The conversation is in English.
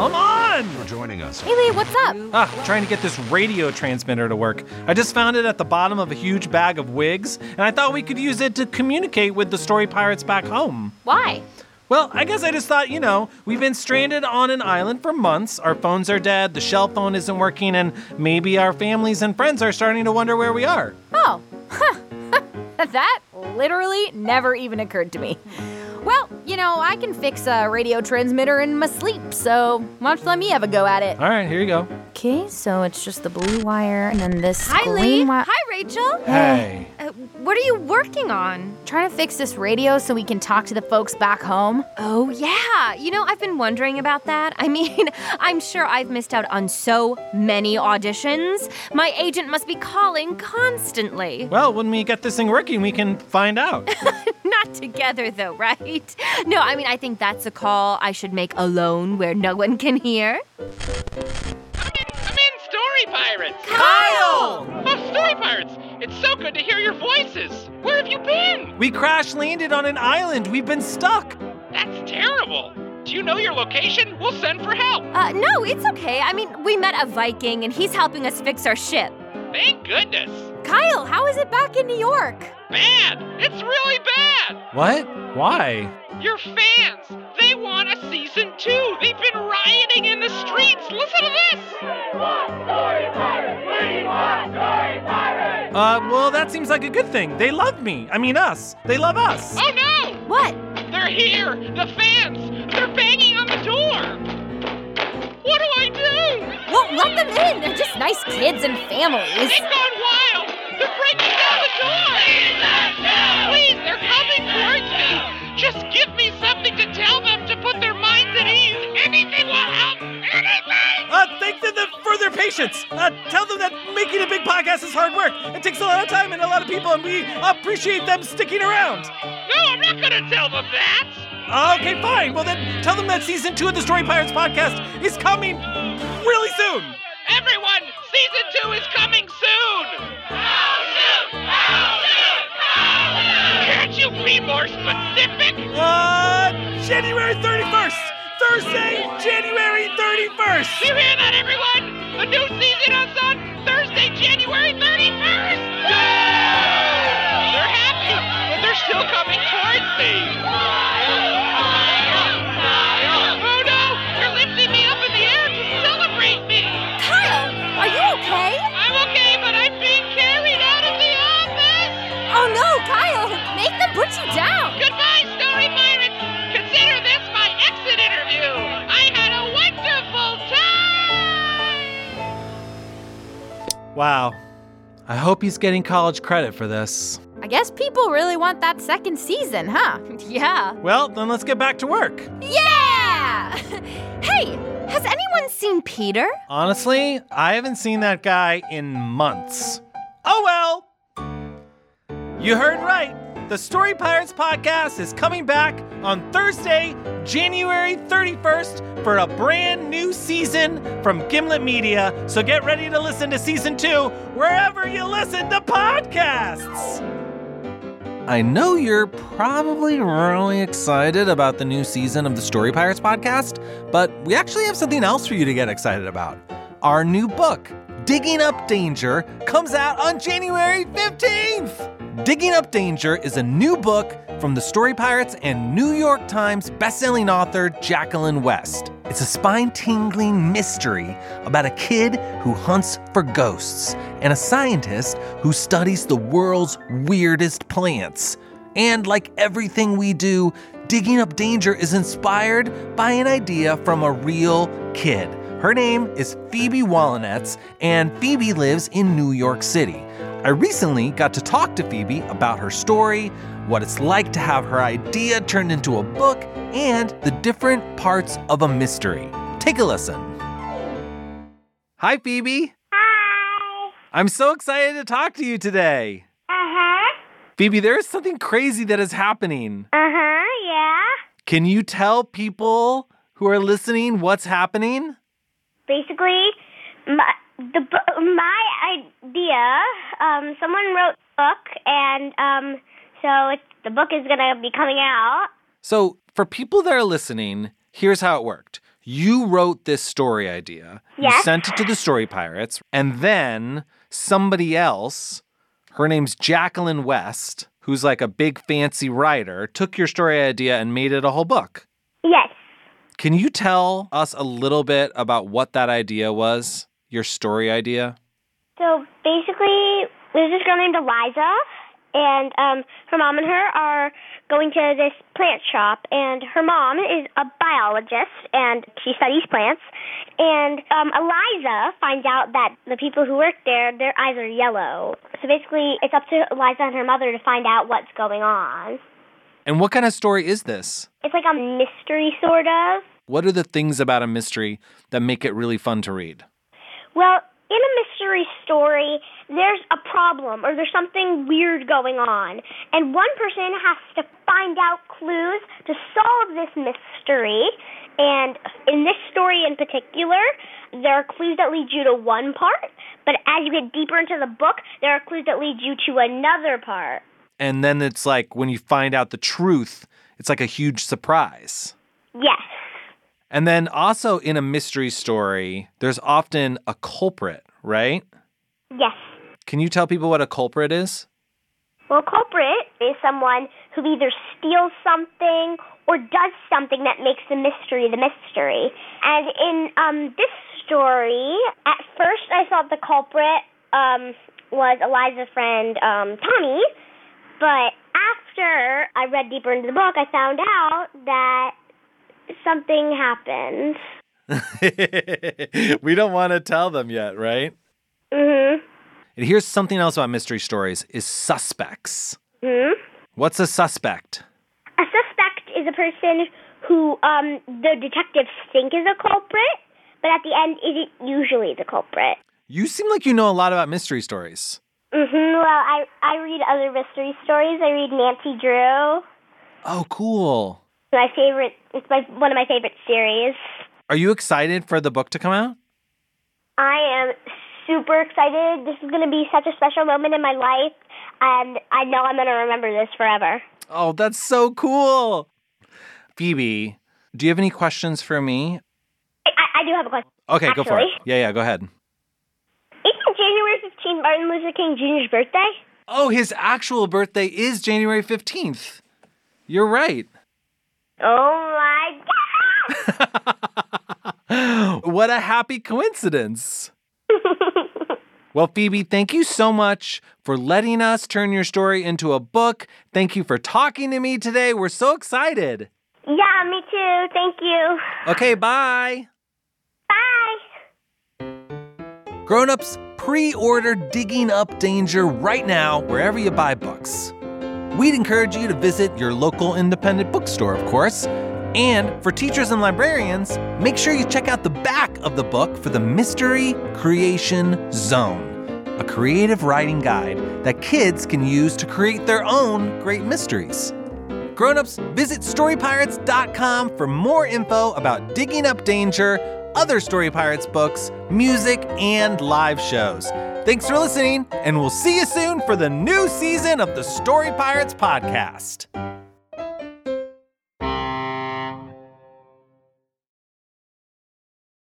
Come on! for joining us. Haley, what's up? Ah, trying to get this radio transmitter to work. I just found it at the bottom of a huge bag of wigs, and I thought we could use it to communicate with the story pirates back home. Why? Well, I guess I just thought, you know, we've been stranded on an island for months. Our phones are dead, the shell phone isn't working, and maybe our families and friends are starting to wonder where we are. Oh, huh. that literally never even occurred to me. Well, you know, I can fix a radio transmitter in my sleep, so why don't you let me have a go at it? All right, here you go. Okay, so it's just the blue wire and then this Hi, green Lee. wire. Hi, Rachel. Hey. Uh, what are you working on? Trying to fix this radio so we can talk to the folks back home. Oh, yeah. You know, I've been wondering about that. I mean, I'm sure I've missed out on so many auditions. My agent must be calling constantly. Well, when we get this thing working, we can find out. Not together, though, right? No, I mean, I think that's a call I should make alone where no one can hear. Come in, come in, Story Pirates! Kyle! Oh, Story Pirates! It's so good to hear your voices! Where have you been? We crash landed on an island. We've been stuck. That's terrible! Do you know your location? We'll send for help! Uh, no, it's okay. I mean, we met a Viking and he's helping us fix our ship. Thank goodness! Kyle, how is it back in New York? Bad! It's really bad! What? Why? Your fans! They want a season two! They've been rioting in the streets! Listen to this! Uh, well, that seems like a good thing. They love me. I mean, us. They love us. Oh no! What? They're here! The fans! They're banging on the door! What do I do? Well, let them in. They're just nice kids and families. They've gone wild! They're breaking down the door! Please, they're coming towards me! Just give me something to tell them to put their minds at ease! Anything will help! Anything! Uh, thank them for their patience. Uh, tell them that making a big podcast is hard work. It takes a lot of time and a lot of people, and we appreciate them sticking around. No, I'm not gonna tell them that! Okay, fine. Well, then tell them that season two of the Story Pirates podcast is coming really soon. Everyone, season two is coming soon! How soon? How soon? How soon? Can't you be more specific? Uh, January 31st. Thursday, January 31st. You hear that, everyone? The new season on Thursday, January Kyle! Make them put you down! Goodbye, Story Pirates! Consider this my exit interview! I had a wonderful time! Wow. I hope he's getting college credit for this. I guess people really want that second season, huh? yeah. Well, then let's get back to work. Yeah! hey, has anyone seen Peter? Honestly, I haven't seen that guy in months. Oh well! You heard right. The Story Pirates podcast is coming back on Thursday, January 31st for a brand new season from Gimlet Media. So get ready to listen to season two wherever you listen to podcasts. I know you're probably really excited about the new season of the Story Pirates podcast, but we actually have something else for you to get excited about. Our new book, Digging Up Danger, comes out on January 15th. Digging Up Danger is a new book from the Story Pirates and New York Times bestselling author Jacqueline West. It's a spine tingling mystery about a kid who hunts for ghosts and a scientist who studies the world's weirdest plants. And like everything we do, Digging Up Danger is inspired by an idea from a real kid. Her name is Phoebe Wallenetz, and Phoebe lives in New York City. I recently got to talk to Phoebe about her story, what it's like to have her idea turned into a book, and the different parts of a mystery. Take a listen. Hi, Phoebe. Hi. I'm so excited to talk to you today. Uh huh. Phoebe, there is something crazy that is happening. Uh huh. Yeah. Can you tell people who are listening what's happening? Basically, my the my idea. Um, someone wrote a book, and um, so the book is gonna be coming out. So, for people that are listening, here's how it worked. You wrote this story idea. Yes. You sent it to the Story Pirates, and then somebody else, her name's Jacqueline West, who's like a big fancy writer, took your story idea and made it a whole book. Yes. Can you tell us a little bit about what that idea was? Your story idea? So basically, there's this girl named Eliza, and um, her mom and her are going to this plant shop, and her mom is a biologist, and she studies plants. And um, Eliza finds out that the people who work there, their eyes are yellow. So basically, it's up to Eliza and her mother to find out what's going on. And what kind of story is this? It's like a mystery, sort of. What are the things about a mystery that make it really fun to read? Well, in a mystery story, there's a problem or there's something weird going on, and one person has to find out clues to solve this mystery. And in this story in particular, there are clues that lead you to one part, but as you get deeper into the book, there are clues that lead you to another part. And then it's like when you find out the truth, it's like a huge surprise. Yes. And then also in a mystery story, there's often a culprit, right? Yes. Can you tell people what a culprit is? Well, culprit is someone who either steals something or does something that makes the mystery the mystery. And in um, this story, at first I thought the culprit um, was Eliza's friend um, Tommy, but after I read deeper into the book, I found out that something happened. we don't want to tell them yet, right? Mhm. And here's something else about mystery stories is suspects. Mhm. What's a suspect? A suspect is a person who um, the detectives think is a culprit, but at the end isn't usually the culprit. You seem like you know a lot about mystery stories. hmm Well, I I read other mystery stories. I read Nancy Drew. Oh, cool. My favorite. It's my one of my favorite series. Are you excited for the book to come out? I am super excited. This is going to be such a special moment in my life, and I know I'm going to remember this forever. Oh, that's so cool. Phoebe, do you have any questions for me? I, I, do have a question. Okay, go for it. Yeah, yeah, go ahead. Isn't January 15th Martin Luther King Jr.'s birthday? Oh, his actual birthday is January 15th. You're right. Oh my god! what a happy coincidence. Well, Phoebe, thank you so much for letting us turn your story into a book. Thank you for talking to me today. We're so excited. yeah, me too. Thank you. Okay, bye. Bye. Grown-ups, pre-order Digging Up Danger right now wherever you buy books. We'd encourage you to visit your local independent bookstore, of course. And for teachers and librarians, make sure you check out the back of the book for the Mystery Creation Zone, a creative writing guide that kids can use to create their own great mysteries. Grown-ups, visit storypirates.com for more info about digging up danger, other Story Pirates books, music, and live shows. Thanks for listening, and we'll see you soon for the new season of the Story Pirates podcast.